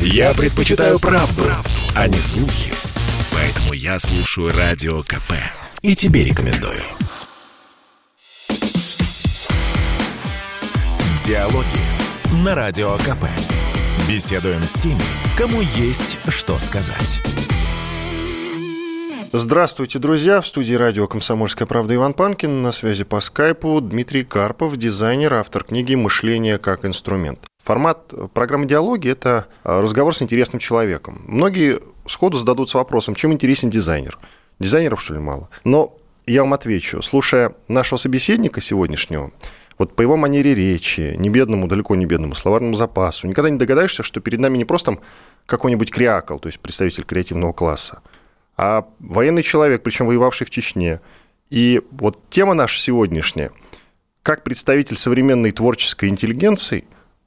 Я предпочитаю правду, правду, а не слухи. Поэтому я слушаю Радио КП. И тебе рекомендую. Диалоги на Радио КП. Беседуем с теми, кому есть что сказать. Здравствуйте, друзья! В студии радио «Комсомольская правда» Иван Панкин. На связи по скайпу Дмитрий Карпов, дизайнер, автор книги «Мышление как инструмент». Формат программы «Диалоги» – это разговор с интересным человеком. Многие сходу зададутся вопросом, чем интересен дизайнер? Дизайнеров, что ли, мало? Но я вам отвечу. Слушая нашего собеседника сегодняшнего, вот по его манере речи, не бедному, далеко не бедному словарному запасу, никогда не догадаешься, что перед нами не просто какой-нибудь креакл, то есть представитель креативного класса, а военный человек, причем воевавший в Чечне. И вот тема наша сегодняшняя, как представитель современной творческой интеллигенции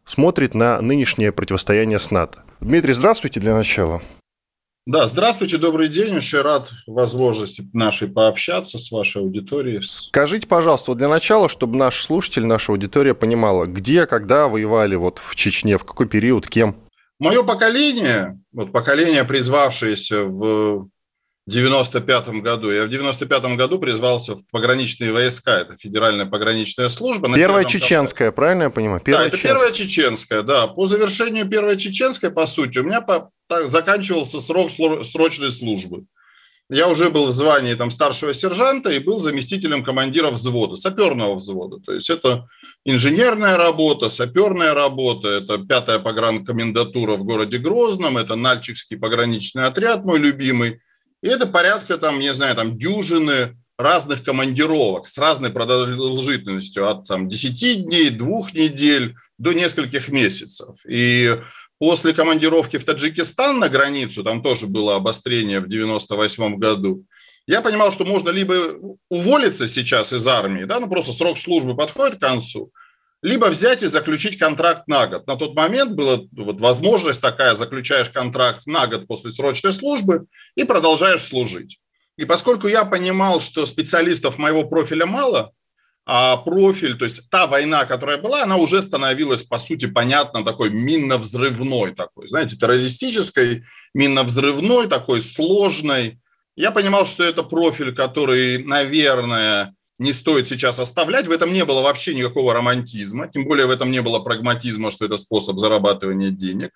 смотрит на нынешнее противостояние с НАТО. Дмитрий, здравствуйте для начала. Да, здравствуйте, добрый день. Очень рад возможности нашей пообщаться с вашей аудиторией. Скажите, пожалуйста, вот для начала, чтобы наш слушатель, наша аудитория понимала, где, когда воевали вот в Чечне, в какой период, кем? Мое поколение, вот поколение, призвавшееся в 95 году. Я в 95 году призвался в пограничные войска. Это федеральная пограничная служба. Первая чеченская, Кавказе. правильно я понимаю? Первая да, это чеченская. первая чеченская, да. По завершению первой чеченской, по сути, у меня по, так, заканчивался срок срочной службы. Я уже был в звании там, старшего сержанта и был заместителем командира взвода, саперного взвода. То есть это инженерная работа, саперная работа, это пятая погранкомендатура в городе Грозном, это Нальчикский пограничный отряд, мой любимый, и это порядка, там, не знаю, там, дюжины разных командировок с разной продолжительностью, от там, 10 дней, двух недель до нескольких месяцев. И после командировки в Таджикистан на границу, там тоже было обострение в 98 году, я понимал, что можно либо уволиться сейчас из армии, да, ну просто срок службы подходит к концу, либо взять и заключить контракт на год. На тот момент была вот возможность такая, заключаешь контракт на год после срочной службы и продолжаешь служить. И поскольку я понимал, что специалистов моего профиля мало, а профиль, то есть та война, которая была, она уже становилась, по сути, понятно, такой минно-взрывной такой, знаете, террористической, минно-взрывной, такой сложной. Я понимал, что это профиль, который, наверное, не стоит сейчас оставлять. В этом не было вообще никакого романтизма, тем более в этом не было прагматизма, что это способ зарабатывания денег.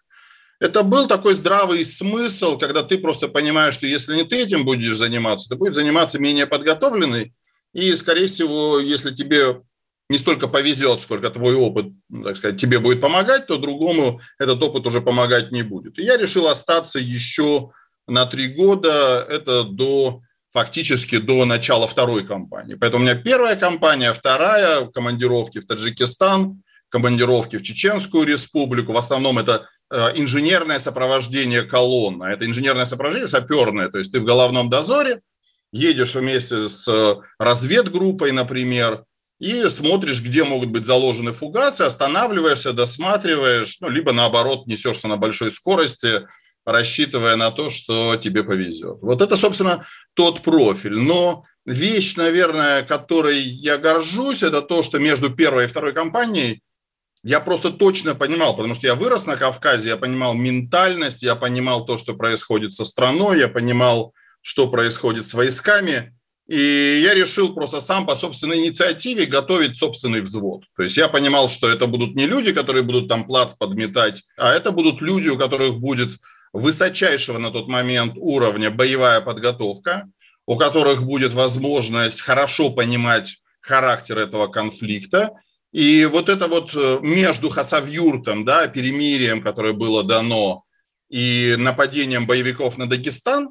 Это был такой здравый смысл, когда ты просто понимаешь, что если не ты этим будешь заниматься, то будет заниматься менее подготовленный. И, скорее всего, если тебе не столько повезет, сколько твой опыт, так сказать, тебе будет помогать, то другому этот опыт уже помогать не будет. И я решил остаться еще на три года, это до фактически до начала второй кампании. Поэтому у меня первая кампания, вторая, командировки в Таджикистан, командировки в Чеченскую республику. В основном это э, инженерное сопровождение колонна. Это инженерное сопровождение саперное. То есть ты в головном дозоре, едешь вместе с э, разведгруппой, например, и смотришь, где могут быть заложены фугасы, останавливаешься, досматриваешь, ну, либо наоборот несешься на большой скорости, рассчитывая на то, что тебе повезет. Вот это, собственно, тот профиль. Но вещь, наверное, которой я горжусь, это то, что между первой и второй компанией я просто точно понимал, потому что я вырос на Кавказе, я понимал ментальность, я понимал то, что происходит со страной, я понимал, что происходит с войсками, и я решил просто сам по собственной инициативе готовить собственный взвод. То есть я понимал, что это будут не люди, которые будут там плац подметать, а это будут люди, у которых будет высочайшего на тот момент уровня боевая подготовка, у которых будет возможность хорошо понимать характер этого конфликта. И вот это вот э, между Хасавюртом, да, перемирием, которое было дано, и нападением боевиков на Дагестан,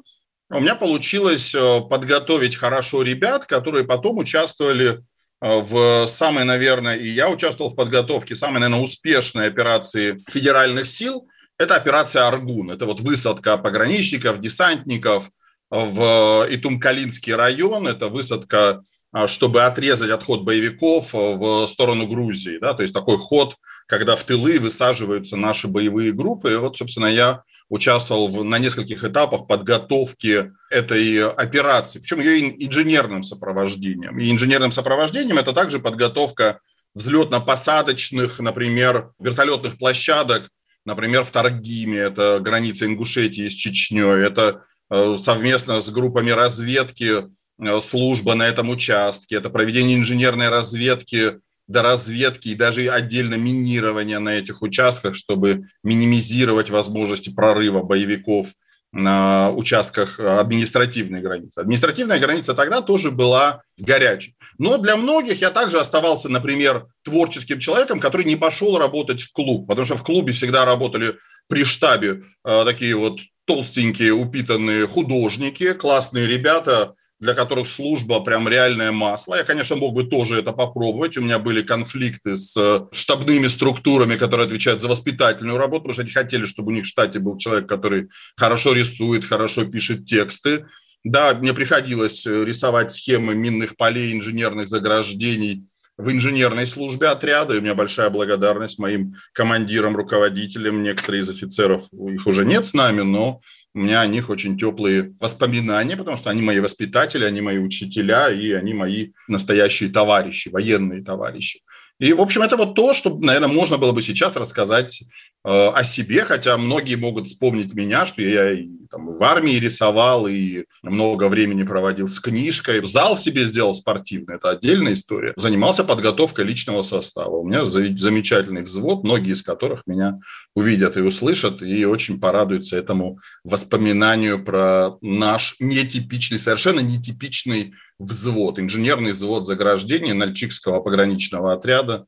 у меня получилось э, подготовить хорошо ребят, которые потом участвовали э, в самой, наверное, и я участвовал в подготовке самой, наверное, успешной операции федеральных сил – это операция «Аргун». Это вот высадка пограничников, десантников в Итумкалинский район. Это высадка, а, чтобы отрезать отход боевиков в сторону Грузии. Да? То есть такой ход, когда в тылы высаживаются наши боевые группы. И вот, собственно, я участвовал в, на нескольких этапах подготовки этой операции, причем ее инженерным сопровождением. И инженерным сопровождением это также подготовка взлетно-посадочных, например, вертолетных площадок например, в Таргиме, это граница Ингушетии с Чечней, это э, совместно с группами разведки э, служба на этом участке, это проведение инженерной разведки до разведки и даже отдельно минирования на этих участках, чтобы минимизировать возможности прорыва боевиков на участках административной границы. Административная граница тогда тоже была горячей. Но для многих я также оставался, например, творческим человеком, который не пошел работать в клуб, потому что в клубе всегда работали при штабе э, такие вот толстенькие, упитанные художники, классные ребята, для которых служба прям реальное масло. Я, конечно, мог бы тоже это попробовать. У меня были конфликты с э, штабными структурами, которые отвечают за воспитательную работу, потому что они хотели, чтобы у них в штате был человек, который хорошо рисует, хорошо пишет тексты. Да, мне приходилось э, рисовать схемы минных полей, инженерных заграждений в инженерной службе отряда, и у меня большая благодарность моим командирам, руководителям. Некоторые из офицеров, их уже нет с нами, но у меня о них очень теплые воспоминания, потому что они мои воспитатели, они мои учителя, и они мои настоящие товарищи, военные товарищи. И, в общем, это вот то, что, наверное, можно было бы сейчас рассказать о себе, хотя многие могут вспомнить меня, что я там, в армии рисовал и много времени проводил с книжкой. В зал себе сделал спортивный, это отдельная история. Занимался подготовкой личного состава. У меня замечательный взвод, многие из которых меня увидят и услышат, и очень порадуются этому воспоминанию про наш нетипичный, совершенно нетипичный взвод, инженерный взвод заграждения Нальчикского пограничного отряда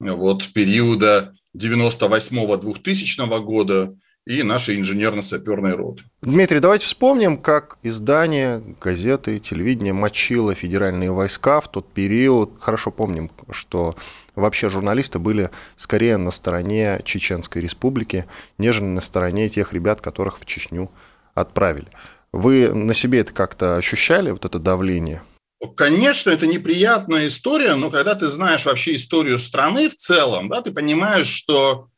вот периода 98-2000 года и нашей инженерно-саперной роты. Дмитрий, давайте вспомним, как издание, газеты, телевидение мочило федеральные войска в тот период. Хорошо помним, что вообще журналисты были скорее на стороне Чеченской республики, нежели на стороне тех ребят, которых в Чечню отправили. Вы на себе это как-то ощущали, вот это давление? Конечно, это неприятная история, но когда ты знаешь вообще историю страны в целом, да, ты понимаешь, что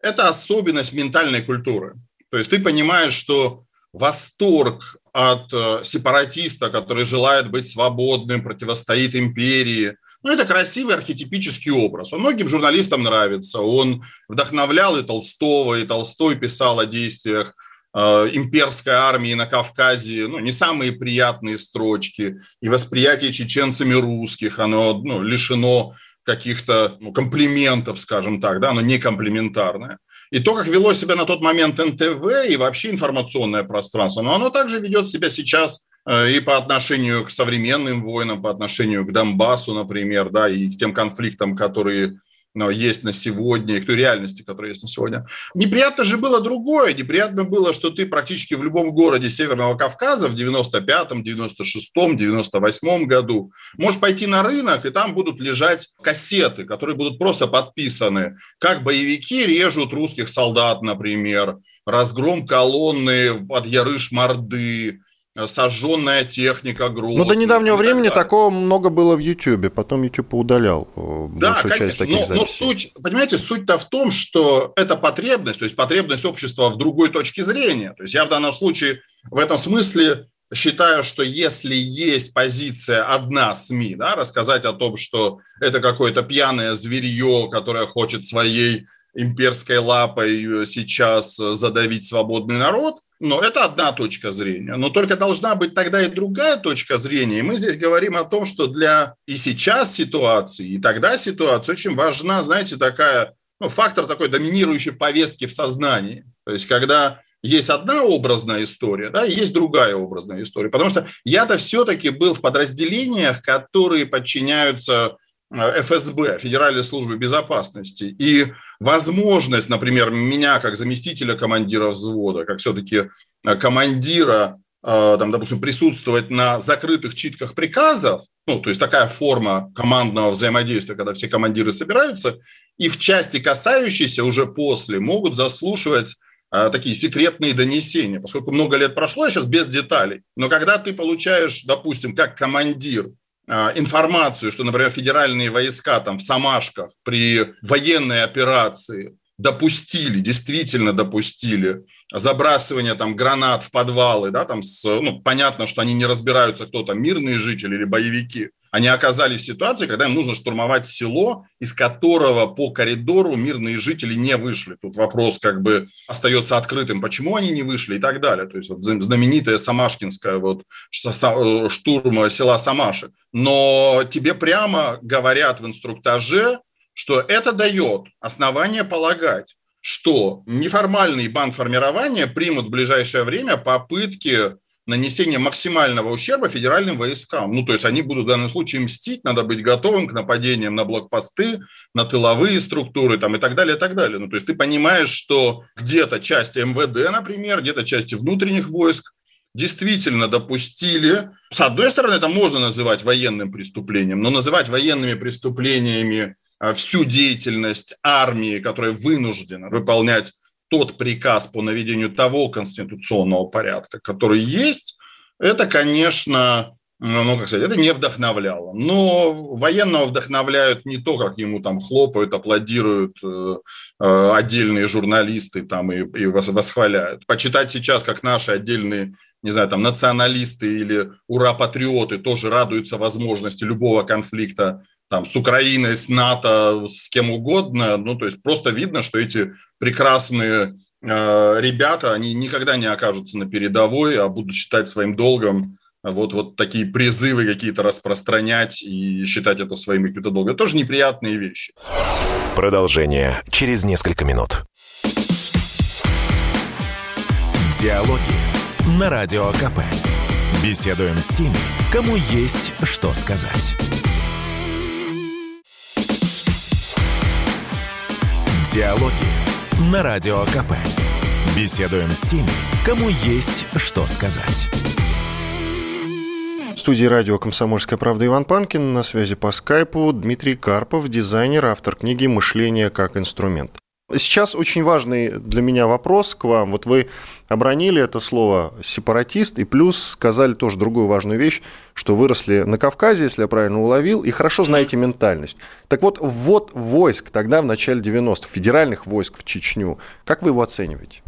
это особенность ментальной культуры. То есть ты понимаешь, что восторг от э, сепаратиста, который желает быть свободным, противостоит империи, ну, это красивый архетипический образ. Он многим журналистам нравится. Он вдохновлял и Толстого, и Толстой писал о действиях имперской армии на Кавказе, ну, не самые приятные строчки, и восприятие чеченцами русских, оно ну, лишено каких-то ну, комплиментов, скажем так, да, оно не комплиментарное. И то, как вело себя на тот момент НТВ и вообще информационное пространство, но оно также ведет себя сейчас э, и по отношению к современным войнам, по отношению к Донбассу, например, да, и к тем конфликтам, которые есть на сегодня, и к той реальности, которая есть на сегодня. Неприятно же было другое. Неприятно было, что ты практически в любом городе Северного Кавказа в 95-м, 96-м, 98-м году можешь пойти на рынок, и там будут лежать кассеты, которые будут просто подписаны, как боевики режут русских солдат, например, разгром колонны под Ярыш-Морды, сожженная техника груз. Ну, до недавнего времени такого много было в Ютьюбе, потом Ютуб удалял э, да, большую конечно, часть таких но, записей. Но суть, понимаете, суть-то в том, что это потребность, то есть потребность общества в другой точке зрения. То есть я в данном случае в этом смысле считаю, что если есть позиция одна СМИ, да, рассказать о том, что это какое-то пьяное зверье, которое хочет своей имперской лапой э, сейчас задавить свободный народ, но это одна точка зрения. Но только должна быть тогда и другая точка зрения. И мы здесь говорим о том, что для и сейчас ситуации, и тогда ситуации очень важна, знаете, такая, ну, фактор такой доминирующей повестки в сознании. То есть, когда есть одна образная история, да, и есть другая образная история. Потому что я-то все-таки был в подразделениях, которые подчиняются ФСБ, Федеральной службы безопасности, и возможность, например, меня как заместителя командира взвода, как все-таки э, командира, э, там, допустим, присутствовать на закрытых читках приказов, ну, то есть такая форма командного взаимодействия, когда все командиры собираются, и в части, касающейся уже после, могут заслушивать такие секретные донесения, поскольку много лет прошло, я сейчас без деталей. Но когда ты получаешь, допустим, как командир информацию, что, например, федеральные войска там в Самашках при военной операции допустили, действительно допустили забрасывание там гранат в подвалы, да, там с, ну, понятно, что они не разбираются, кто там, мирные жители или боевики, они оказались в ситуации, когда им нужно штурмовать село, из которого по коридору мирные жители не вышли. Тут вопрос как бы остается открытым, почему они не вышли и так далее. То есть вот знаменитая Самашкинская вот э, штурм села Самаши. Но тебе прямо говорят в инструктаже, что это дает основание полагать, что неформальные банформирования примут в ближайшее время попытки нанесения максимального ущерба федеральным войскам. Ну, то есть они будут в данном случае мстить, надо быть готовым к нападениям на блокпосты, на тыловые структуры там, и так далее, и так далее. Ну, то есть ты понимаешь, что где-то части МВД, например, где-то части внутренних войск действительно допустили. С одной стороны, это можно называть военным преступлением, но называть военными преступлениями а, всю деятельность армии, которая вынуждена выполнять тот приказ по наведению того конституционного порядка, который есть, это, конечно, ну, как сказать, это не вдохновляло. Но военного вдохновляют не то, как ему там хлопают, аплодируют э, э, отдельные журналисты там и, и восхваляют. Почитать сейчас, как наши отдельные, не знаю, там националисты или ура-патриоты тоже радуются возможности любого конфликта там, с Украиной, с НАТО, с кем угодно. Ну, то есть просто видно, что эти прекрасные э, ребята, они никогда не окажутся на передовой, а будут считать своим долгом вот, вот такие призывы какие-то распространять и считать это своим каким-то долгом. Это тоже неприятные вещи. Продолжение через несколько минут. Диалоги на Радио КП. Беседуем с теми, кому есть что сказать. Диалоги на Радио КП. Беседуем с теми, кому есть что сказать. В студии радио «Комсомольская правда» Иван Панкин. На связи по скайпу Дмитрий Карпов, дизайнер, автор книги «Мышление как инструмент». Сейчас очень важный для меня вопрос к вам. Вот вы обронили это слово «сепаратист» и плюс сказали тоже другую важную вещь, что выросли на Кавказе, если я правильно уловил, и хорошо знаете ментальность. Так вот, ввод войск тогда в начале 90-х, федеральных войск в Чечню, как вы его оцениваете?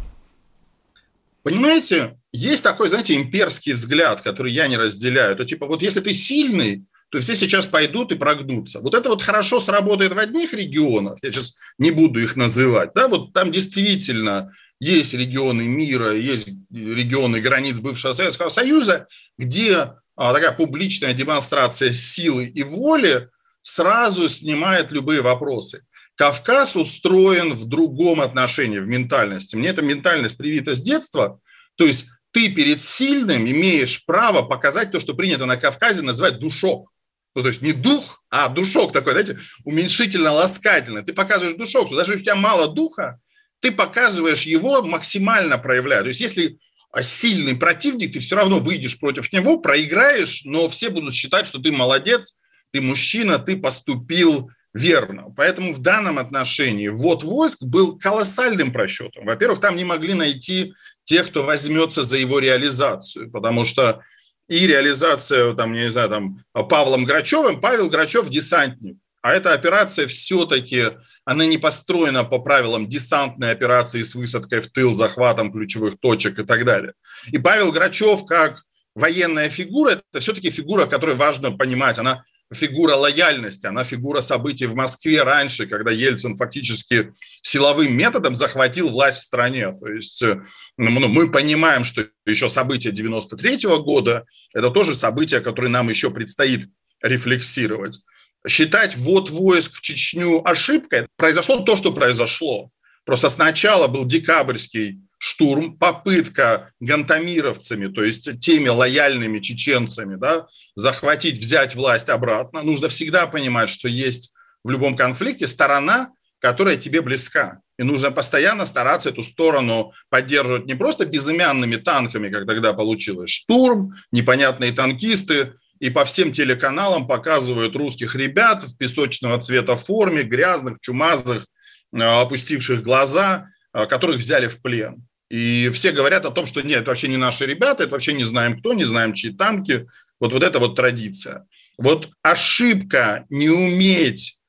Понимаете, есть такой, знаете, имперский взгляд, который я не разделяю. То типа, вот если ты сильный, то все сейчас пойдут и прогнутся. Вот это вот хорошо сработает в одних регионах, я сейчас не буду их называть, да, вот там действительно есть регионы мира, есть регионы границ бывшего Советского Союза, где а, такая публичная демонстрация силы и воли сразу снимает любые вопросы. Кавказ устроен в другом отношении, в ментальности. Мне эта ментальность привита с детства. То есть ты перед сильным имеешь право показать то, что принято на Кавказе называть душок. Ну, то есть не дух, а душок такой, знаете, уменьшительно-ласкательный. Ты показываешь душок, что даже если у тебя мало духа, ты показываешь его максимально проявляя. То есть если сильный противник, ты все равно выйдешь против него, проиграешь, но все будут считать, что ты молодец, ты мужчина, ты поступил верно. Поэтому в данном отношении вот войск был колоссальным просчетом. Во-первых, там не могли найти тех, кто возьмется за его реализацию, потому что и реализация, там, не знаю, там, Павлом Грачевым, Павел Грачев – десантник. А эта операция все-таки, она не построена по правилам десантной операции с высадкой в тыл, захватом ключевых точек и так далее. И Павел Грачев, как военная фигура, это все-таки фигура, которую важно понимать. Она фигура лояльности, она фигура событий в Москве раньше, когда Ельцин фактически силовым методом захватил власть в стране. То есть э, ну, мы понимаем, что еще события 93 -го года – это тоже события, которые нам еще предстоит рефлексировать. Считать ввод войск в Чечню ошибкой, произошло то, что произошло. Просто сначала был декабрьский штурм, попытка гантамировцами, то есть теми лояльными чеченцами, да, захватить, взять власть обратно. Нужно всегда понимать, что есть в любом конфликте сторона, которая тебе близка. И нужно постоянно стараться эту сторону поддерживать не просто безымянными танками, как тогда получилось. Штурм, непонятные танкисты, и по всем телеканалам показывают русских ребят в песочного цвета форме, грязных, чумазых, э, опустивших глаза, э, которых взяли в плен. И все говорят о том, что нет, это вообще не наши ребята, это вообще не знаем кто, не знаем чьи танки. Вот, вот это вот традиция. Вот ошибка не уметь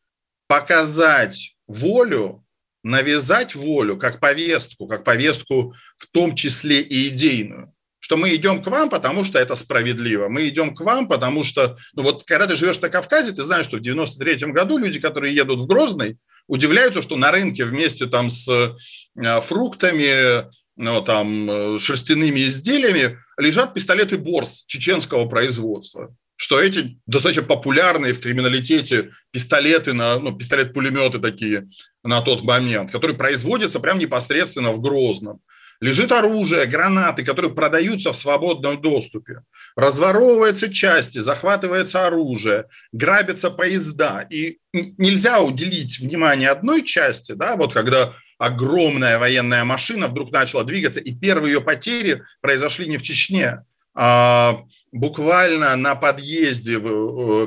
показать волю, навязать волю как повестку, как повестку в том числе и идейную. что мы идем к вам, потому что это справедливо. Мы идем к вам, потому что, ну вот когда ты живешь на Кавказе, ты знаешь, что в 93 году люди, которые едут в Грозный, удивляются, что на рынке вместе там с э, фруктами, ну, там, э, шерстяными изделиями лежат пистолеты Борс чеченского производства что эти достаточно популярные в криминалитете пистолеты, на, ну, пистолет-пулеметы такие на тот момент, которые производятся прямо непосредственно в Грозном. Лежит оружие, гранаты, которые продаются в свободном доступе. Разворовываются части, захватывается оружие, грабятся поезда. И нельзя уделить внимание одной части, да, вот когда огромная военная машина вдруг начала двигаться, и первые ее потери произошли не в Чечне, а буквально на подъезде,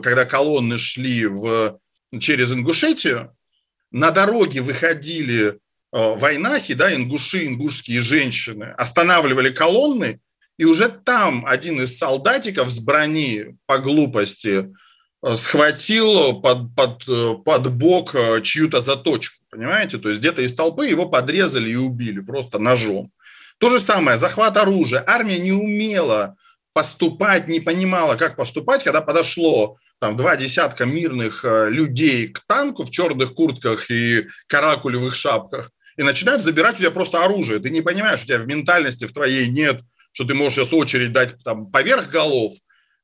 когда колонны шли в, через Ингушетию, на дороге выходили э, войнахи, да, ингуши, ингушские женщины, останавливали колонны, и уже там один из солдатиков с брони по глупости э, схватил под, под, э, под бок чью-то заточку, понимаете? То есть где-то из толпы его подрезали и убили просто ножом. То же самое, захват оружия. Армия не умела поступать, не понимала, как поступать, когда подошло там два десятка мирных э, людей к танку в черных куртках и каракулевых шапках, и начинают забирать у тебя просто оружие. Ты не понимаешь, у тебя в ментальности в твоей нет, что ты можешь сейчас очередь дать там поверх голов,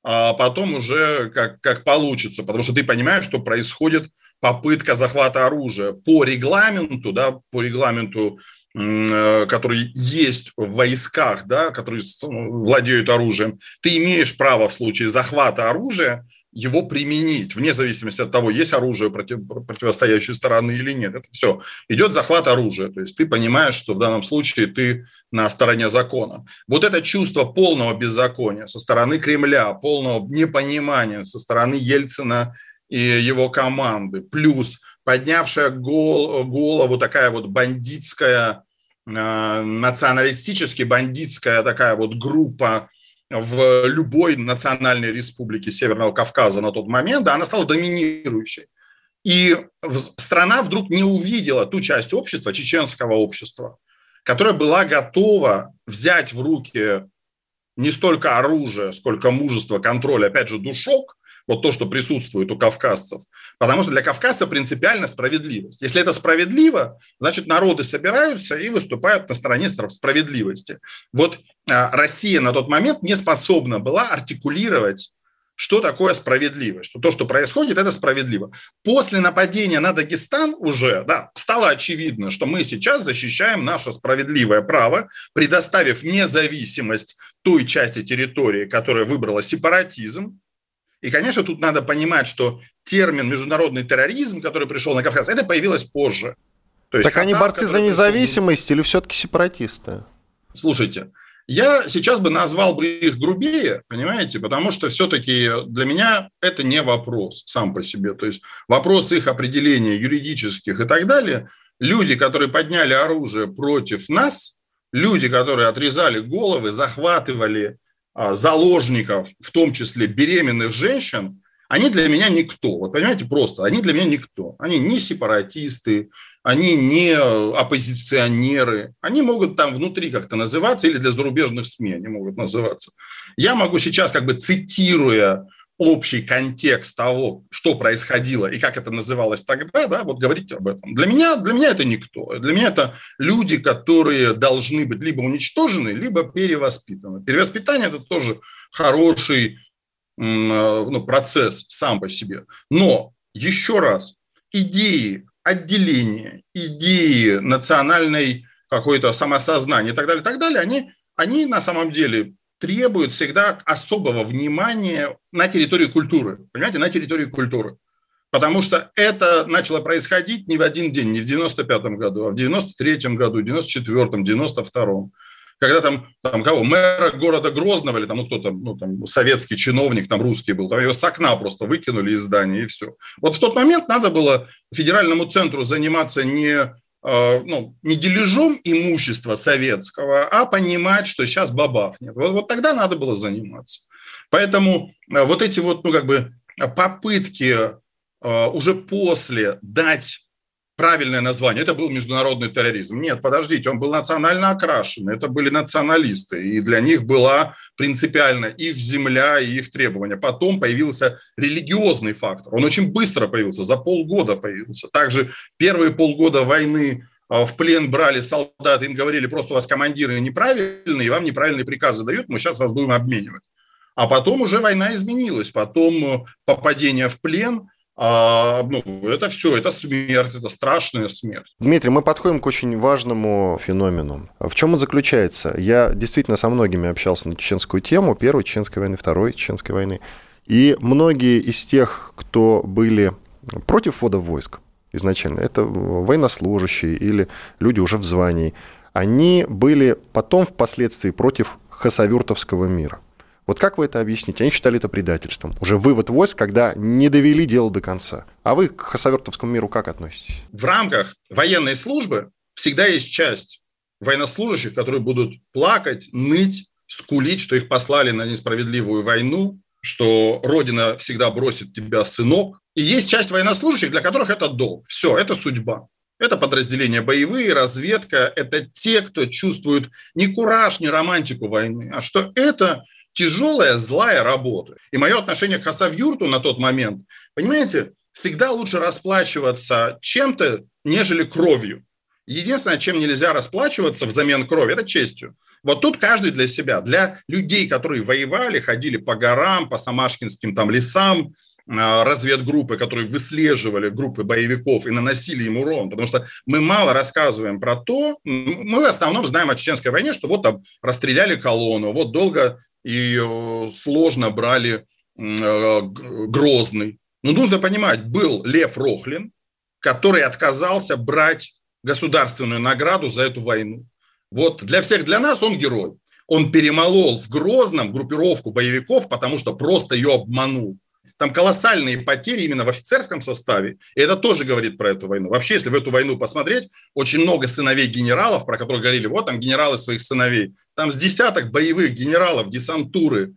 а потом уже как, как получится, потому что ты понимаешь, что происходит попытка захвата оружия. По регламенту, да, по регламенту Э, который есть в войсках, да, которые владеют оружием, ты имеешь право в случае захвата оружия его применить, вне зависимости от того, есть оружие против, противостоящей стороны или нет. Это все. Идет захват оружия. То есть ты понимаешь, что в данном случае ты на стороне закона. Вот это чувство полного беззакония со стороны Кремля, полного непонимания со стороны Ельцина и его команды, плюс поднявшая гол, голову такая вот бандитская Э, националистически бандитская такая вот группа в любой национальной республике Северного Кавказа на тот момент, да, она стала доминирующей. И страна вдруг не увидела ту часть общества, чеченского общества, которая была готова взять в руки не столько оружие, сколько мужество, контроль, опять же, душок, вот то, что присутствует у кавказцев. Потому что для кавказца принципиально справедливость. Если это справедливо, значит, народы собираются и выступают на стороне справедливости. Вот а, Россия на тот момент не способна была артикулировать что такое справедливость, что то, что происходит, это справедливо. После нападения на Дагестан уже да, стало очевидно, что мы сейчас защищаем наше справедливое право, предоставив независимость той части территории, которая выбрала сепаратизм, и, конечно, тут надо понимать, что термин международный терроризм, который пришел на Кавказ, это появилось позже. То есть так Хатар, они борцы за независимость пришел... или все-таки сепаратисты? Слушайте, я сейчас бы назвал бы их грубее, понимаете, потому что все-таки для меня это не вопрос сам по себе. То есть вопрос их определения юридических и так далее. Люди, которые подняли оружие против нас, люди, которые отрезали головы, захватывали заложников, в том числе беременных женщин, они для меня никто. Вот понимаете, просто они для меня никто. Они не сепаратисты, они не оппозиционеры. Они могут там внутри как-то называться, или для зарубежных СМИ они могут называться. Я могу сейчас, как бы цитируя общий контекст того, что происходило и как это называлось тогда, да, вот говорить об этом. Для меня, для меня это никто. Для меня это люди, которые должны быть либо уничтожены, либо перевоспитаны. Перевоспитание – это тоже хороший ну, процесс сам по себе. Но, еще раз, идеи отделения, идеи национальной какой-то самосознания и так далее, и так далее, они, они на самом деле требует всегда особого внимания на территории культуры. Понимаете, на территории культуры. Потому что это начало происходить не в один день, не в 95-м году, а в 93-м году, 94-м, 92-м. Когда там, там кого, мэра города Грозного или там, ну, кто-то, ну, там, советский чиновник, там, русский был, там его с окна просто выкинули из здания, и все. Вот в тот момент надо было федеральному центру заниматься не ну, не дележом имущества советского, а понимать, что сейчас бабахнет. Вот, вот тогда надо было заниматься. Поэтому э, вот эти вот, ну, как бы попытки э, уже после дать правильное название. Это был международный терроризм. Нет, подождите, он был национально окрашен. Это были националисты. И для них была принципиально их земля и их требования. Потом появился религиозный фактор. Он очень быстро появился, за полгода появился. Также первые полгода войны а, в плен брали солдат, им говорили, просто у вас командиры неправильные, и вам неправильные приказы дают, мы сейчас вас будем обменивать. А потом уже война изменилась, потом попадение в плен – а, ну, это все, это смерть, это страшная смерть. Дмитрий, мы подходим к очень важному феномену. В чем он заключается? Я действительно со многими общался на чеченскую тему, первой чеченской войны, второй чеченской войны. И многие из тех, кто были против ввода войск изначально, это военнослужащие или люди уже в звании, они были потом впоследствии против хасавюртовского мира. Вот как вы это объясните? Они считали это предательством. Уже вывод войск, когда не довели дело до конца. А вы к хасавертовскому миру как относитесь? В рамках военной службы всегда есть часть военнослужащих, которые будут плакать, ныть, скулить, что их послали на несправедливую войну, что Родина всегда бросит тебя, сынок. И есть часть военнослужащих, для которых это долг. Все, это судьба. Это подразделения боевые, разведка. Это те, кто чувствует не кураж, не романтику войны, а что это тяжелая, злая работа. И мое отношение к Хасавюрту на тот момент, понимаете, всегда лучше расплачиваться чем-то, нежели кровью. Единственное, чем нельзя расплачиваться взамен крови, это честью. Вот тут каждый для себя. Для людей, которые воевали, ходили по горам, по самашкинским там лесам, разведгруппы, которые выслеживали группы боевиков и наносили им урон, потому что мы мало рассказываем про то, мы в основном знаем о Чеченской войне, что вот там расстреляли колонну, вот долго и э, сложно брали э, Грозный. Но нужно понимать, был Лев Рохлин, который отказался брать государственную награду за эту войну. Вот для всех, для нас он герой. Он перемолол в Грозном группировку боевиков, потому что просто ее обманул. Там колоссальные потери именно в офицерском составе. И это тоже говорит про эту войну. Вообще, если в эту войну посмотреть, очень много сыновей генералов, про которых говорили, вот там генералы своих сыновей. Там с десяток боевых генералов, десантуры,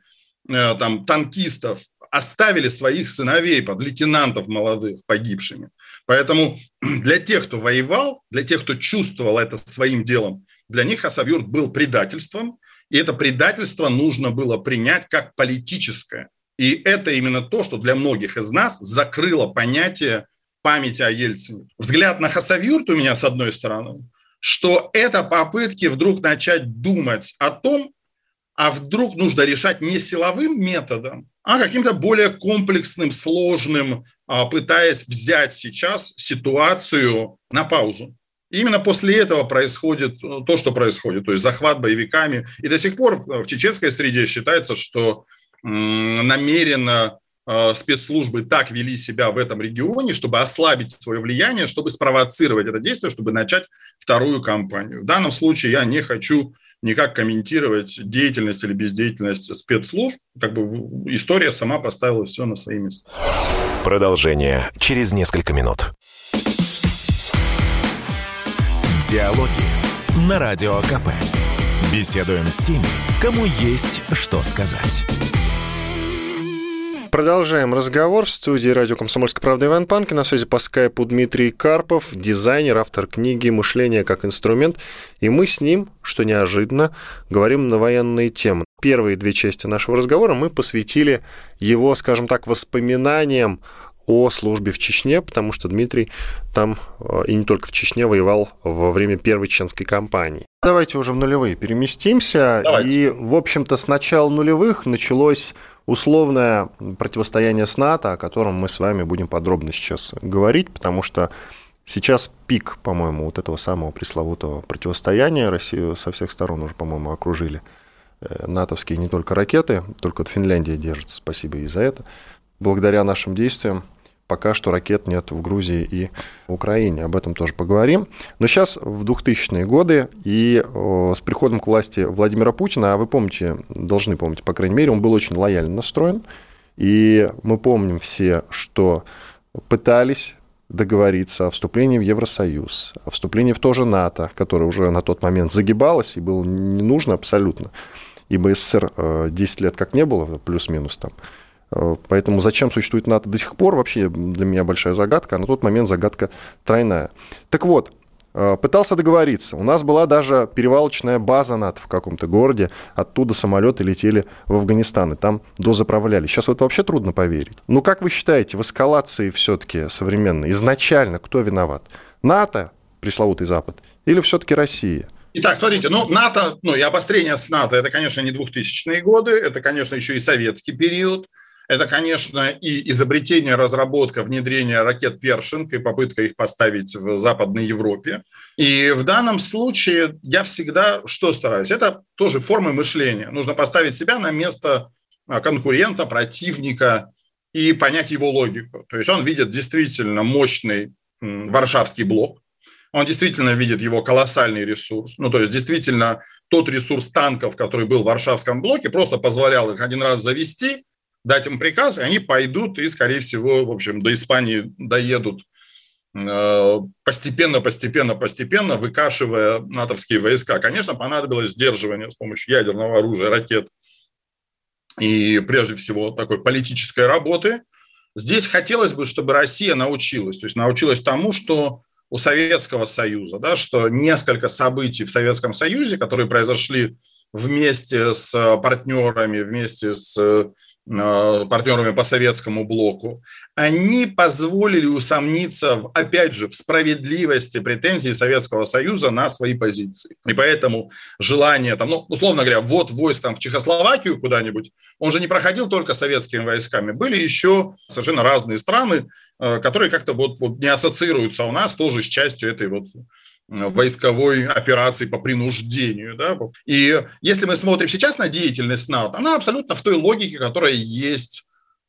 э, там танкистов оставили своих сыновей, под лейтенантов молодых погибшими. Поэтому для тех, кто воевал, для тех, кто чувствовал это своим делом, для них Хасавюрт был предательством, и это предательство нужно было принять как политическое – и это именно то, что для многих из нас закрыло понятие памяти о Ельцине. Взгляд на Хасавюрт у меня с одной стороны, что это попытки вдруг начать думать о том, а вдруг нужно решать не силовым методом, а каким-то более комплексным, сложным, а, пытаясь взять сейчас ситуацию на паузу. И именно после этого происходит э, то, что происходит, то есть захват боевиками. И до сих пор в чеченской среде считается, что намеренно э, спецслужбы так вели себя в этом регионе, чтобы ослабить свое влияние, чтобы спровоцировать это действие, чтобы начать вторую кампанию. В данном случае я не хочу никак комментировать деятельность или бездеятельность спецслужб. Как бы история сама поставила все на свои места. Продолжение через несколько минут. Диалоги на Радио КП. Беседуем с теми, кому есть что сказать. Продолжаем разговор в студии радио «Комсомольская правда» Иван Панкин. На связи по скайпу Дмитрий Карпов, дизайнер, автор книги «Мышление как инструмент». И мы с ним, что неожиданно, говорим на военные темы. Первые две части нашего разговора мы посвятили его, скажем так, воспоминаниям о службе в Чечне, потому что Дмитрий там э, и не только в Чечне воевал во время первой чеченской кампании. Давайте уже в нулевые переместимся. Давайте. И, в общем-то, с начала нулевых началось условное противостояние с НАТО, о котором мы с вами будем подробно сейчас говорить, потому что сейчас пик, по-моему, вот этого самого пресловутого противостояния. Россию со всех сторон уже, по-моему, окружили э, натовские не только ракеты, только вот Финляндия держится, спасибо и за это. Благодаря нашим действиям пока что ракет нет в Грузии и Украине. Об этом тоже поговорим. Но сейчас в 2000-е годы и с приходом к власти Владимира Путина, а вы помните, должны помнить, по крайней мере, он был очень лояльно настроен. И мы помним все, что пытались договориться о вступлении в Евросоюз, о вступлении в то же НАТО, которое уже на тот момент загибалось и было не нужно абсолютно, ибо СССР 10 э, лет как не было, плюс-минус там, поэтому зачем существует НАТО до сих пор, вообще для меня большая загадка, а на тот момент загадка тройная. Так вот, э, пытался договориться. У нас была даже перевалочная база НАТО в каком-то городе. Оттуда самолеты летели в Афганистан, и там дозаправляли. Сейчас в это вообще трудно поверить. Ну, как вы считаете, в эскалации все-таки современной изначально кто виноват? НАТО, пресловутый Запад, или все-таки Россия? Итак, смотрите, ну, НАТО, ну, и обострение с НАТО, это, конечно, не 2000-е годы, это, конечно, еще и советский период, это, конечно, и изобретение, разработка, внедрение ракет «Першинг» и попытка их поставить в Западной Европе. И в данном случае я всегда что стараюсь? Это тоже формы мышления. Нужно поставить себя на место а, конкурента, противника и понять его логику. То есть он видит действительно мощный Варшавский блок, он действительно видит его колоссальный ресурс. Ну, то есть действительно тот ресурс танков, который был в Варшавском блоке, просто позволял их один раз завести, дать им приказ, и они пойдут и, скорее всего, в общем, до Испании доедут э, постепенно, постепенно, постепенно, выкашивая натовские войска. Конечно, понадобилось сдерживание с помощью ядерного оружия, ракет и, прежде всего, такой политической работы. Здесь хотелось бы, чтобы Россия научилась, то есть научилась тому, что у Советского Союза, да, что несколько событий в Советском Союзе, которые произошли вместе с партнерами, вместе с партнерами по советскому блоку, они позволили усомниться, в, опять же, в справедливости претензий Советского Союза на свои позиции. И поэтому желание, там, ну, условно говоря, вот войск там, в Чехословакию куда-нибудь, он же не проходил только советскими войсками. Были еще совершенно разные страны, э, которые как-то вот, вот не ассоциируются у нас тоже с частью этой вот войсковой операции по принуждению. Да? И если мы смотрим сейчас на деятельность НАТО, она абсолютно в той логике, которая есть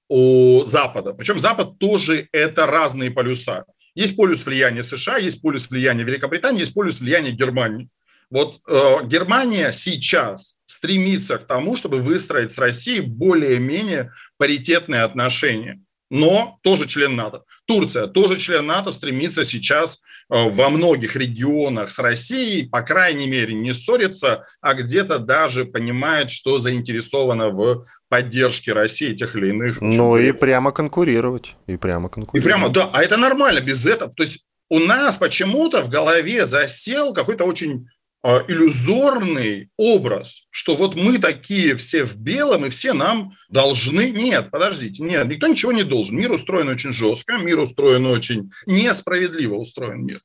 у Запада. Причем Запад тоже это разные полюса. Есть полюс влияния США, есть полюс влияния Великобритании, есть полюс влияния Германии. Вот э, Германия сейчас стремится к тому, чтобы выстроить с Россией более-менее паритетные отношения но тоже член НАТО. Турция тоже член НАТО, стремится сейчас э, во многих регионах с Россией, по крайней мере, не ссориться, а где-то даже понимает, что заинтересована в поддержке России тех или иных. Ну и прямо конкурировать. И прямо конкурировать. И прямо, да, а это нормально, без этого. То есть у нас почему-то в голове засел какой-то очень иллюзорный образ, что вот мы такие все в белом, и все нам должны. Нет, подождите, нет, никто ничего не должен. Мир устроен очень жестко, мир устроен очень несправедливо устроен мир.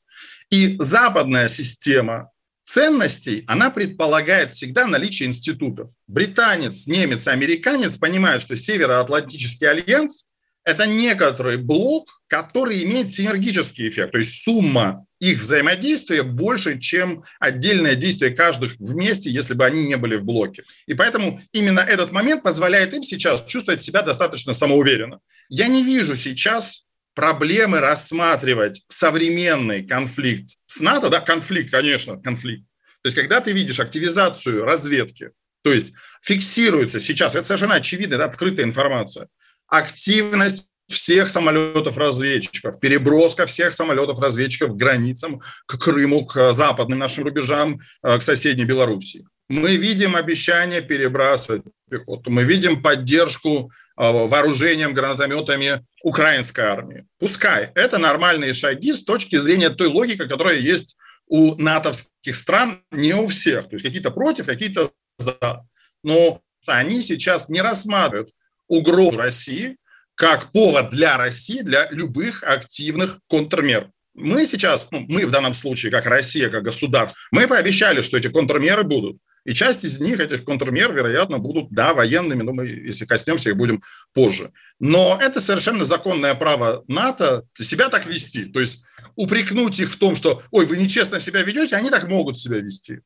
И западная система ценностей, она предполагает всегда наличие институтов. Британец, немец, американец понимают, что Североатлантический альянс это некоторый блок, который имеет синергический эффект, то есть сумма их взаимодействия больше, чем отдельное действие каждых вместе, если бы они не были в блоке. И поэтому именно этот момент позволяет им сейчас чувствовать себя достаточно самоуверенно. Я не вижу сейчас проблемы рассматривать современный конфликт с НАТО, да, конфликт, конечно, конфликт. То есть когда ты видишь активизацию разведки, то есть фиксируется сейчас, это совершенно очевидная, да, открытая информация – активность всех самолетов-разведчиков, переброска всех самолетов-разведчиков к границам, к Крыму, к западным нашим рубежам, э, к соседней Белоруссии. Мы видим обещание перебрасывать пехоту, мы видим поддержку э, вооружением, гранатометами украинской армии. Пускай это нормальные шаги с точки зрения той логики, которая есть у натовских стран, не у всех. То есть какие-то против, какие-то за. Но они сейчас не рассматривают угрозу России как повод для России, для любых активных контрмер. Мы сейчас, ну, мы в данном случае, как Россия, как государство, мы пообещали, что эти контрмеры будут. И часть из них, этих контрмер, вероятно, будут, да, военными, но мы, если коснемся их, будем позже. Но это совершенно законное право НАТО себя так вести. То есть упрекнуть их в том, что, ой, вы нечестно себя ведете, они так могут себя вести.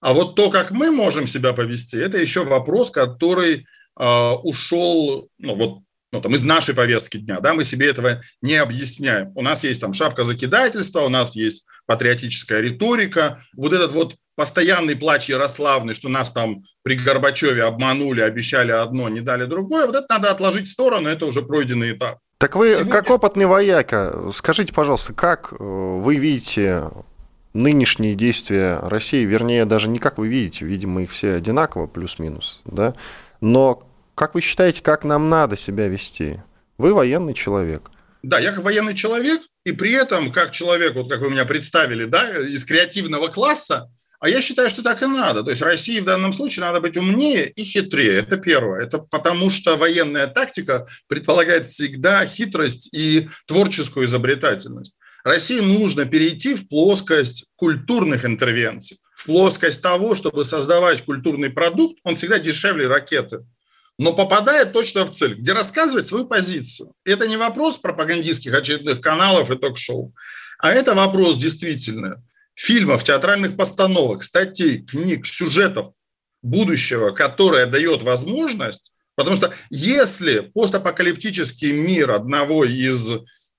А вот то, как мы можем себя повести, это еще вопрос, который а, ушел, ну вот ну, там, из нашей повестки дня, да, мы себе этого не объясняем. У нас есть там шапка закидательства, у нас есть патриотическая риторика, вот этот вот постоянный плач Ярославный, что нас там при Горбачеве обманули, обещали одно, не дали другое, вот это надо отложить в сторону, это уже пройденный этап. Так вы, Сегодня... как опытный вояка, скажите, пожалуйста, как э, вы видите нынешние действия России, вернее, даже не как вы видите, видимо, их все одинаково, плюс-минус, да, но как вы считаете, как нам надо себя вести? Вы военный человек. Да, я как военный человек, и при этом как человек, вот как вы меня представили, да, из креативного класса, а я считаю, что так и надо. То есть России в данном случае надо быть умнее и хитрее. Это первое. Это потому что военная тактика предполагает всегда хитрость и творческую изобретательность. России нужно перейти в плоскость культурных интервенций, в плоскость того, чтобы создавать культурный продукт, он всегда дешевле ракеты но попадает точно в цель, где рассказывает свою позицию. Это не вопрос пропагандистских очередных каналов и ток-шоу, а это вопрос действительно фильмов, театральных постановок, статей, книг, сюжетов будущего, которое дает возможность, потому что если постапокалиптический мир одного из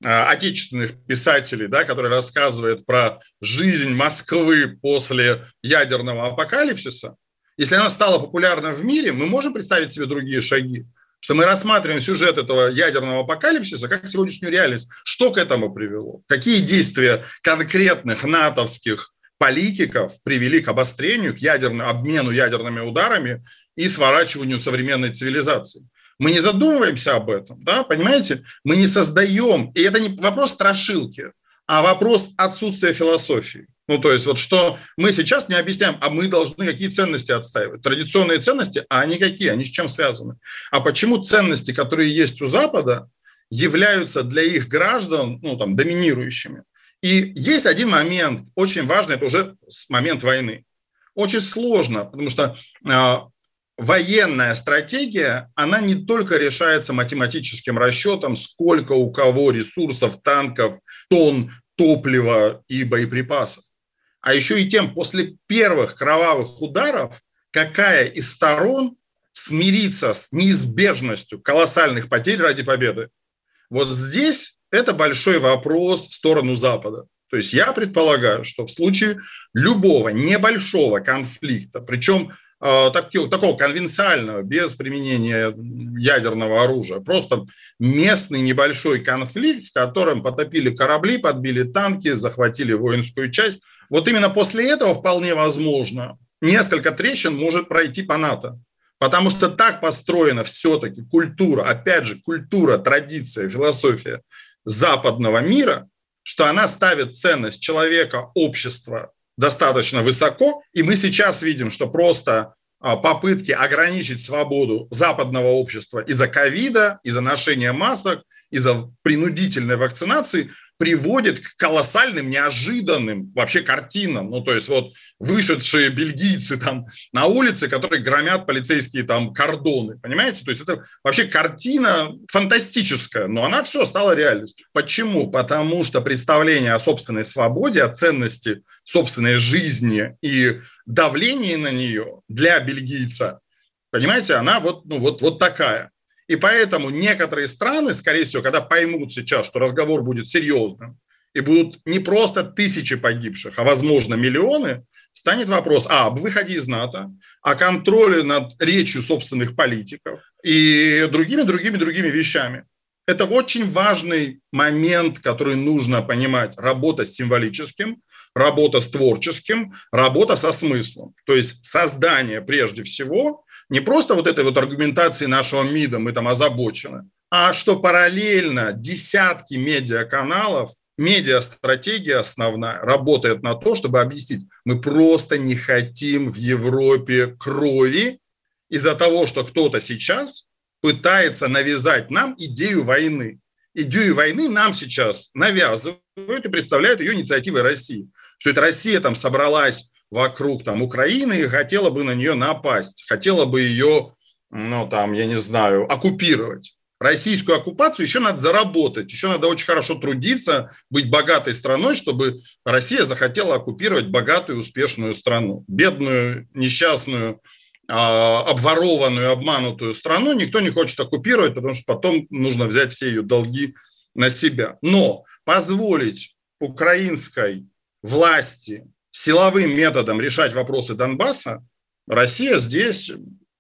а, отечественных писателей, да, который рассказывает про жизнь Москвы после ядерного апокалипсиса, если она стала популярна в мире, мы можем представить себе другие шаги. Что мы рассматриваем сюжет этого ядерного апокалипсиса как сегодняшнюю реальность. Что к этому привело? Какие действия конкретных натовских политиков привели к обострению, к ядерному, обмену ядерными ударами и сворачиванию современной цивилизации? Мы не задумываемся об этом, да, понимаете? Мы не создаем, и это не вопрос страшилки, а вопрос отсутствия философии. Ну, то есть вот что мы сейчас не объясняем, а мы должны какие ценности отстаивать. Традиционные ценности, а они какие, они с чем связаны? А почему ценности, которые есть у Запада, являются для их граждан, ну, там, доминирующими? И есть один момент, очень важный, это уже момент войны. Очень сложно, потому что э, военная стратегия, она не только решается математическим расчетом, сколько у кого ресурсов, танков, тонн топлива и боеприпасов а еще и тем, после первых кровавых ударов, какая из сторон смирится с неизбежностью колоссальных потерь ради победы. Вот здесь это большой вопрос в сторону Запада. То есть я предполагаю, что в случае любого небольшого конфликта, причем э, такого, такого конвенциального, без применения ядерного оружия, просто местный небольшой конфликт, в котором потопили корабли, подбили танки, захватили воинскую часть, вот именно после этого вполне возможно несколько трещин может пройти по НАТО. Потому что так построена все-таки культура, опять же, культура, традиция, философия западного мира, что она ставит ценность человека, общества достаточно высоко. И мы сейчас видим, что просто а, попытки ограничить свободу западного общества из-за ковида, из-за ношения масок, из-за принудительной вакцинации приводит к колоссальным, неожиданным вообще картинам. Ну, то есть вот вышедшие бельгийцы там на улице, которые громят полицейские там кордоны, понимаете? То есть это вообще картина фантастическая, но она все стала реальностью. Почему? Потому что представление о собственной свободе, о ценности собственной жизни и давлении на нее для бельгийца, понимаете, она вот, ну, вот, вот такая. И поэтому некоторые страны, скорее всего, когда поймут сейчас, что разговор будет серьезным, и будут не просто тысячи погибших, а, возможно, миллионы, станет вопрос а, об выходе из НАТО, о контроле над речью собственных политиков и другими-другими-другими вещами. Это очень важный момент, который нужно понимать. Работа с символическим, работа с творческим, работа со смыслом. То есть создание прежде всего не просто вот этой вот аргументации нашего МИДа, мы там озабочены, а что параллельно десятки медиаканалов, медиастратегия основная работает на то, чтобы объяснить, мы просто не хотим в Европе крови из-за того, что кто-то сейчас пытается навязать нам идею войны. Идею войны нам сейчас навязывают и представляют ее инициативой России. Что это Россия там собралась вокруг там Украины и хотела бы на нее напасть, хотела бы ее, ну там, я не знаю, оккупировать. Российскую оккупацию еще надо заработать, еще надо очень хорошо трудиться, быть богатой страной, чтобы Россия захотела оккупировать богатую, успешную страну. Бедную, несчастную, а, обворованную, обманутую страну никто не хочет оккупировать, потому что потом нужно взять все ее долги на себя. Но позволить украинской власти силовым методом решать вопросы Донбасса, Россия здесь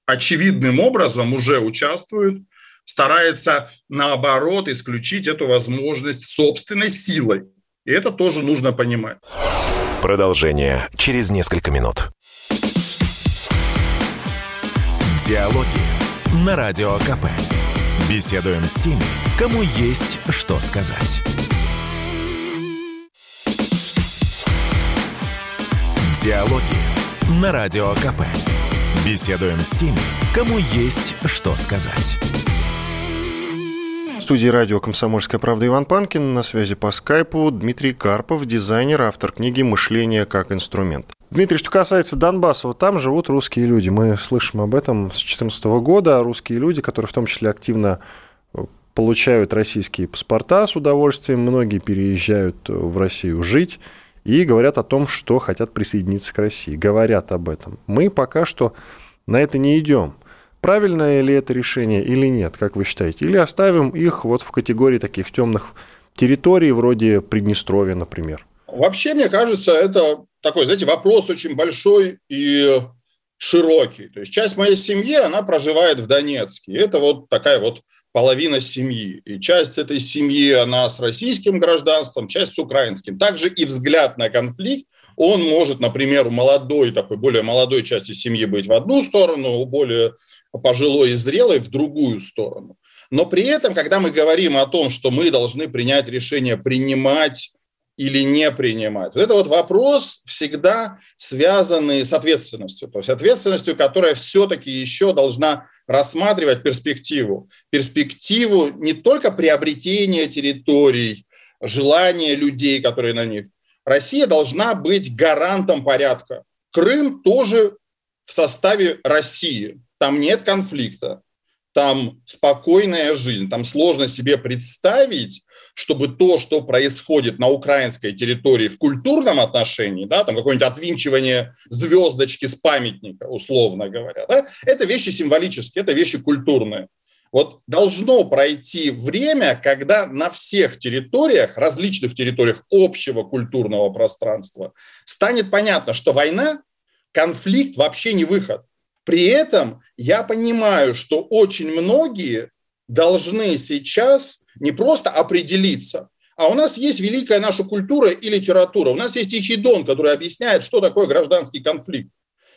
очевидным образом уже участвует, старается наоборот исключить эту возможность собственной силой. И это тоже нужно понимать. Продолжение через несколько минут. Диалоги на Радио КП. Беседуем с теми, кому есть что сказать. Диалоги на Радио КП. Беседуем с теми, кому есть что сказать. В студии радио «Комсомольская правда» Иван Панкин. На связи по скайпу Дмитрий Карпов, дизайнер, автор книги «Мышление как инструмент». Дмитрий, что касается Донбасса, вот там живут русские люди. Мы слышим об этом с 2014 года. Русские люди, которые в том числе активно э, получают российские паспорта с удовольствием. Многие переезжают в Россию жить и говорят о том, что хотят присоединиться к России. Говорят об этом. Мы пока что на это не идем. Правильное ли это решение или нет, как вы считаете? Или оставим их вот в категории таких темных территорий, вроде Приднестровья, например? Вообще, мне кажется, это такой, знаете, вопрос очень большой и широкий. То есть часть моей семьи, она проживает в Донецке. Это вот такая вот половина семьи. И часть этой семьи, она с российским гражданством, часть с украинским. Также и взгляд на конфликт, он может, например, у молодой, такой более молодой части семьи быть в одну сторону, у более пожилой и зрелой в другую сторону. Но при этом, когда мы говорим о том, что мы должны принять решение принимать или не принимать. Вот это вот вопрос всегда связанный с ответственностью. То есть ответственностью, которая все-таки еще должна рассматривать перспективу. Перспективу не только приобретения территорий, желания людей, которые на них. Россия должна быть гарантом порядка. Крым тоже в составе России. Там нет конфликта, там спокойная жизнь, там сложно себе представить, чтобы то, что происходит на украинской территории в культурном отношении, да, там какое-нибудь отвинчивание звездочки с памятника, условно говоря, да, это вещи символические, это вещи культурные. Вот должно пройти время, когда на всех территориях, различных территориях общего культурного пространства станет понятно, что война, конфликт вообще не выход. При этом я понимаю, что очень многие должны сейчас не просто определиться, а у нас есть великая наша культура и литература. У нас есть Тихий который объясняет, что такое гражданский конфликт.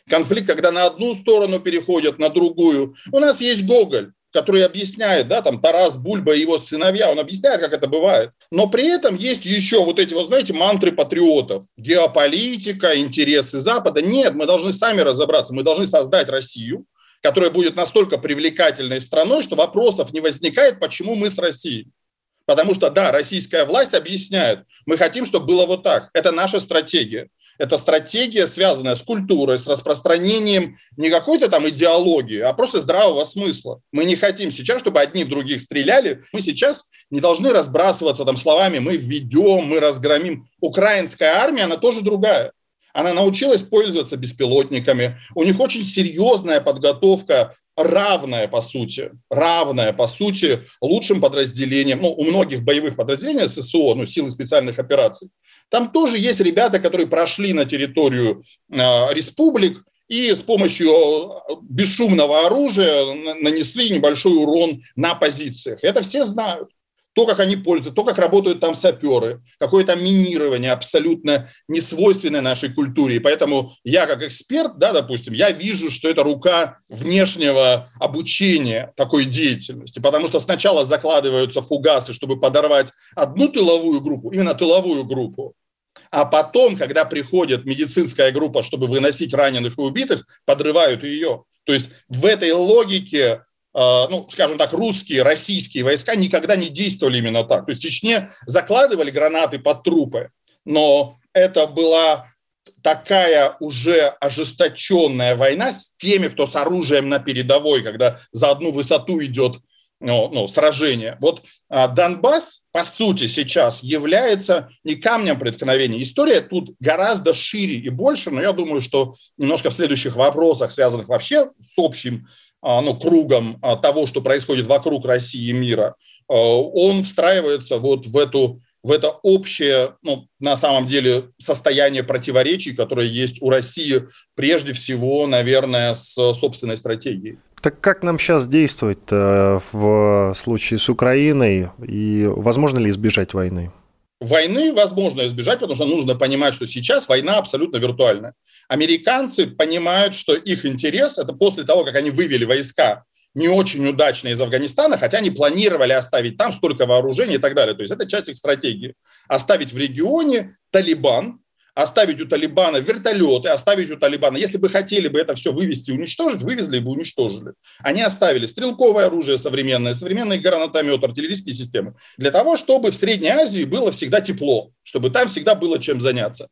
Конфликт, когда на одну сторону переходят, на другую. У нас есть Гоголь, который объясняет, да, там Тарас Бульба и его сыновья, он объясняет, как это бывает. Но при этом есть еще вот эти, вот знаете, мантры патриотов. Геополитика, интересы Запада. Нет, мы должны сами разобраться, мы должны создать Россию, которая будет настолько привлекательной страной, что вопросов не возникает, почему мы с Россией. Потому что, да, российская власть объясняет, мы хотим, чтобы было вот так. Это наша стратегия. Это стратегия, связанная с культурой, с распространением не какой-то там идеологии, а просто здравого смысла. Мы не хотим сейчас, чтобы одни в других стреляли. Мы сейчас не должны разбрасываться там словами «мы введем», «мы разгромим». Украинская армия, она тоже другая. Она научилась пользоваться беспилотниками. У них очень серьезная подготовка равная по сути, равная по сути лучшим подразделениям, ну, у многих боевых подразделений ССО, ну, силы специальных операций, там тоже есть ребята, которые прошли на территорию э, республик и с помощью бесшумного оружия нанесли небольшой урон на позициях. Это все знают то, как они пользуются, то, как работают там саперы, какое-то минирование абсолютно несвойственное нашей культуре. И поэтому я как эксперт, да, допустим, я вижу, что это рука внешнего обучения такой деятельности, потому что сначала закладываются фугасы, чтобы подорвать одну тыловую группу, именно тыловую группу, а потом, когда приходит медицинская группа, чтобы выносить раненых и убитых, подрывают ее. То есть в этой логике ну, скажем так, русские, российские войска никогда не действовали именно так. То есть в Чечне закладывали гранаты под трупы, но это была такая уже ожесточенная война с теми, кто с оружием на передовой, когда за одну высоту идет ну, ну, сражение. Вот а, Донбасс, по сути, сейчас является не камнем преткновения. История тут гораздо шире и больше, но я думаю, что немножко в следующих вопросах, связанных вообще с общим ну, кругом а, того, что происходит вокруг России и мира, а, он встраивается вот в эту в это общее, ну, на самом деле, состояние противоречий, которое есть у России, прежде всего, наверное, с собственной стратегией. Так как нам сейчас действовать в случае с Украиной и возможно ли избежать войны? Войны возможно избежать, потому что нужно понимать, что сейчас война абсолютно виртуальная. Американцы понимают, что их интерес – это после того, как они вывели войска не очень удачно из Афганистана, хотя они планировали оставить там столько вооружений и так далее. То есть это часть их стратегии. Оставить в регионе Талибан, оставить у Талибана вертолеты, оставить у Талибана, если бы хотели бы это все вывести и уничтожить, вывезли бы уничтожили. Они оставили стрелковое оружие современное, современный гранатомет, артиллерийские системы, для того, чтобы в Средней Азии было всегда тепло, чтобы там всегда было чем заняться.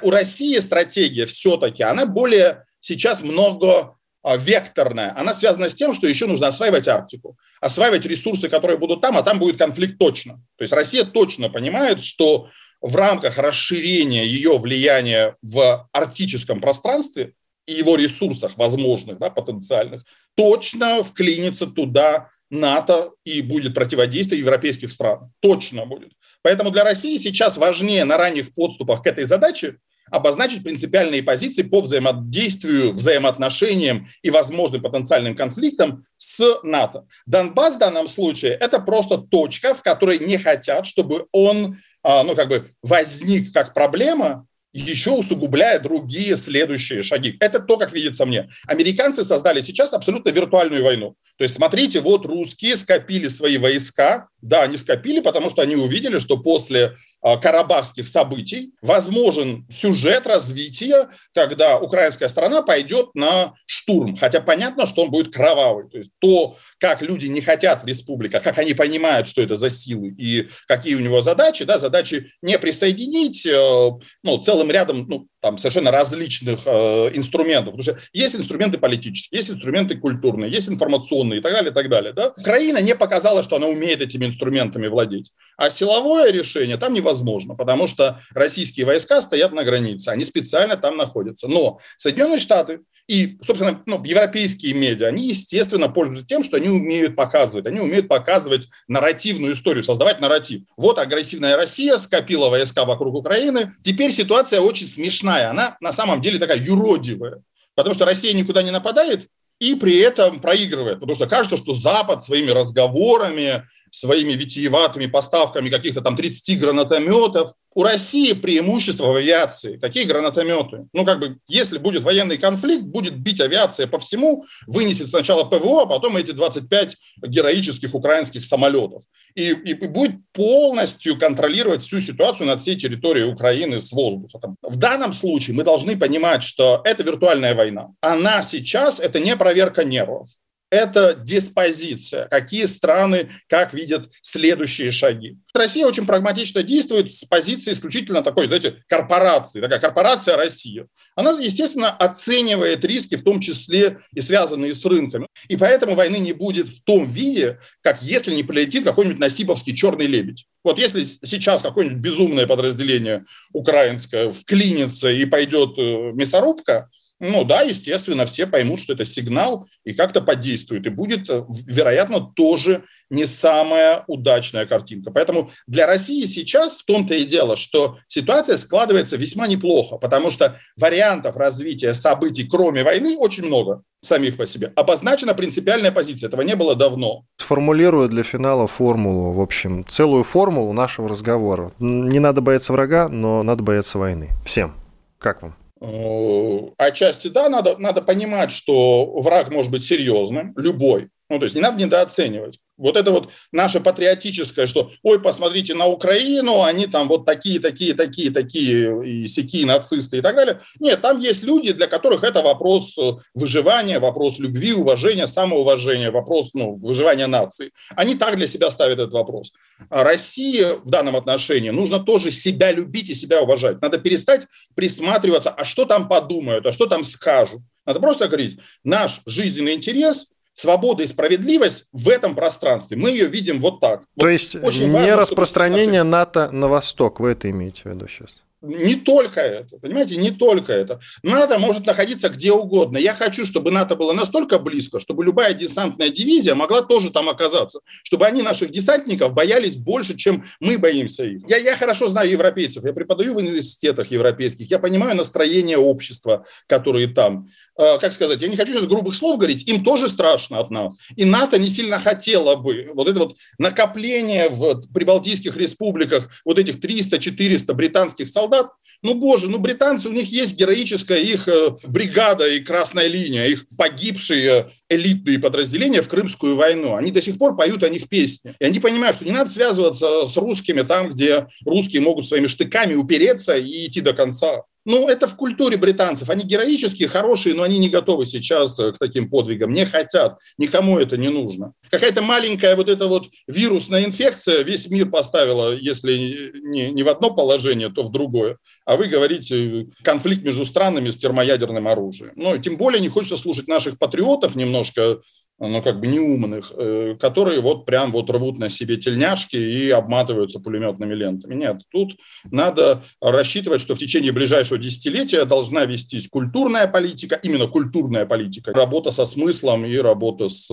У России стратегия все-таки, она более сейчас много а, векторная, она связана с тем, что еще нужно осваивать Арктику, осваивать ресурсы, которые будут там, а там будет конфликт точно. То есть Россия точно понимает, что в рамках расширения ее влияния в арктическом пространстве и его ресурсах возможных, да, потенциальных, точно вклинится туда НАТО и будет противодействие европейских стран. Точно будет. Поэтому для России сейчас важнее на ранних подступах к этой задаче обозначить принципиальные позиции по взаимодействию, взаимоотношениям и возможным потенциальным конфликтам с НАТО. Донбасс в данном случае – это просто точка, в которой не хотят, чтобы он ну, как бы возник как проблема, еще усугубляя другие следующие шаги. Это то, как видится мне. Американцы создали сейчас абсолютно виртуальную войну. То есть, смотрите, вот русские скопили свои войска. Да, они скопили, потому что они увидели, что после а, карабахских событий возможен сюжет развития, когда украинская сторона пойдет на штурм. Хотя понятно, что он будет кровавый. То есть то, как люди не хотят в республиках, как они понимают, что это за силы и какие у него задачи. Да, задачи не присоединить э, ну, целым рядом ну, там, совершенно различных э, инструментов. Потому что есть инструменты политические, есть инструменты культурные, есть информационные и так далее, и так далее. Да? Украина не показала, что она умеет этими инструментами владеть. А силовое решение там невозможно, потому что российские войска стоят на границе, они специально там находятся. Но Соединенные Штаты и, собственно, ну, европейские медиа, они, естественно, пользуются тем, что они умеют показывать. Они умеют показывать нарративную историю, создавать нарратив. Вот агрессивная Россия скопила войска вокруг Украины. Теперь ситуация очень смешная. Она на самом деле такая юродивая. Потому что Россия никуда не нападает, и при этом проигрывает, потому что кажется, что Запад своими разговорами, своими витиеватыми поставками каких-то там 30 гранатометов. У России преимущество в авиации. Какие гранатометы? Ну, как бы, если будет военный конфликт, будет бить авиация по всему, вынесет сначала ПВО, а потом эти 25 героических украинских самолетов. И, и будет полностью контролировать всю ситуацию над всей территорией Украины с воздуха. В данном случае мы должны понимать, что это виртуальная война. Она сейчас – это не проверка нервов это диспозиция, какие страны как видят следующие шаги. Россия очень прагматично действует с позиции исключительно такой, знаете, корпорации, такая корпорация Россия. Она, естественно, оценивает риски, в том числе и связанные с рынками. И поэтому войны не будет в том виде, как если не полетит какой-нибудь насиповский черный лебедь. Вот если сейчас какое-нибудь безумное подразделение украинское вклинится и пойдет э, мясорубка, ну да, естественно, все поймут, что это сигнал и как-то подействует. И будет, э, вероятно, тоже не самая удачная картинка. Поэтому для России сейчас в том-то и дело, что ситуация складывается весьма неплохо, потому что вариантов развития событий, кроме войны, очень много самих по себе. Обозначена принципиальная позиция. Этого не было давно. Сформулирую для финала формулу, в общем, целую формулу нашего разговора. Не надо бояться врага, но надо бояться войны. Всем. Как вам? Э, отчасти, да, надо, надо понимать, что враг может быть серьезным, любой. Ну, то есть не надо недооценивать. Вот это вот наше патриотическое, что, ой, посмотрите на Украину, они там вот такие, такие, такие, такие, и сякие нацисты и так далее. Нет, там есть люди, для которых это вопрос э, выживания, вопрос любви, уважения, самоуважения, вопрос ну, выживания нации. Они так для себя ставят этот вопрос. А России в данном отношении нужно тоже себя любить и себя уважать. Надо перестать присматриваться, а что там подумают, а что там скажут. Надо просто говорить, наш жизненный интерес – свобода и справедливость в этом пространстве. Мы ее видим вот так. То вот есть не распространение НАТО на восток, вы это имеете в виду сейчас? Не только это, понимаете, не только это. НАТО может находиться где угодно. Я хочу, чтобы НАТО было настолько близко, чтобы любая десантная дивизия могла тоже там оказаться. Чтобы они наших десантников боялись больше, чем мы боимся их. Я, я хорошо знаю европейцев, я преподаю в университетах европейских, я понимаю настроение общества, которые там. Э, как сказать, я не хочу сейчас грубых слов говорить, им тоже страшно от нас. И НАТО не сильно хотело бы вот это вот накопление в прибалтийских республиках вот этих 300-400 британских солдат, солдат, ну, боже, ну, британцы, у них есть героическая их э, бригада и красная линия, их погибшие элитные подразделения в Крымскую войну. Они до сих пор поют о них песни. И они понимают, что не надо связываться с русскими там, где русские могут своими штыками упереться и идти до конца. Ну, это в культуре британцев. Они героические, хорошие, но они не готовы сейчас к таким подвигам, не хотят. Никому это не нужно. Какая-то маленькая вот эта вот вирусная инфекция весь мир поставила, если не, не в одно положение, то в другое. А вы говорите конфликт между странами с термоядерным оружием. Ну, тем более не хочется слушать наших патриотов немножко ну, как бы неумных, э, которые вот прям вот рвут на себе тельняшки и обматываются пулеметными лентами. Нет, тут надо рассчитывать, что в течение ближайшего десятилетия должна вестись культурная политика, именно культурная политика, работа со смыслом и работа с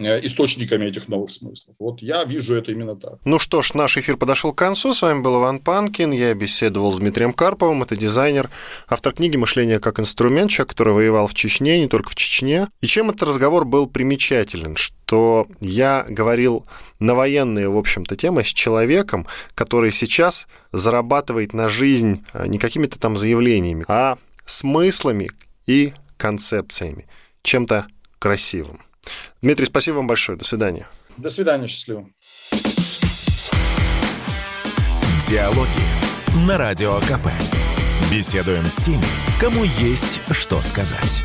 источниками этих новых смыслов. Вот я вижу это именно так. Ну что ж, наш эфир подошел к концу. С вами был Иван Панкин. Я беседовал с Дмитрием Карповым. Это дизайнер, автор книги «Мышление как инструмент», человек, который воевал в Чечне, не только в Чечне. И чем этот разговор был примечателен? Что я говорил на военные, в общем-то, темы с человеком, который сейчас зарабатывает на жизнь э, не какими-то там заявлениями, а смыслами и концепциями, чем-то красивым. Дмитрий, спасибо вам большое. До свидания. До свидания, счастливо. Диалоги на Радио КП. Беседуем с теми, кому есть что сказать.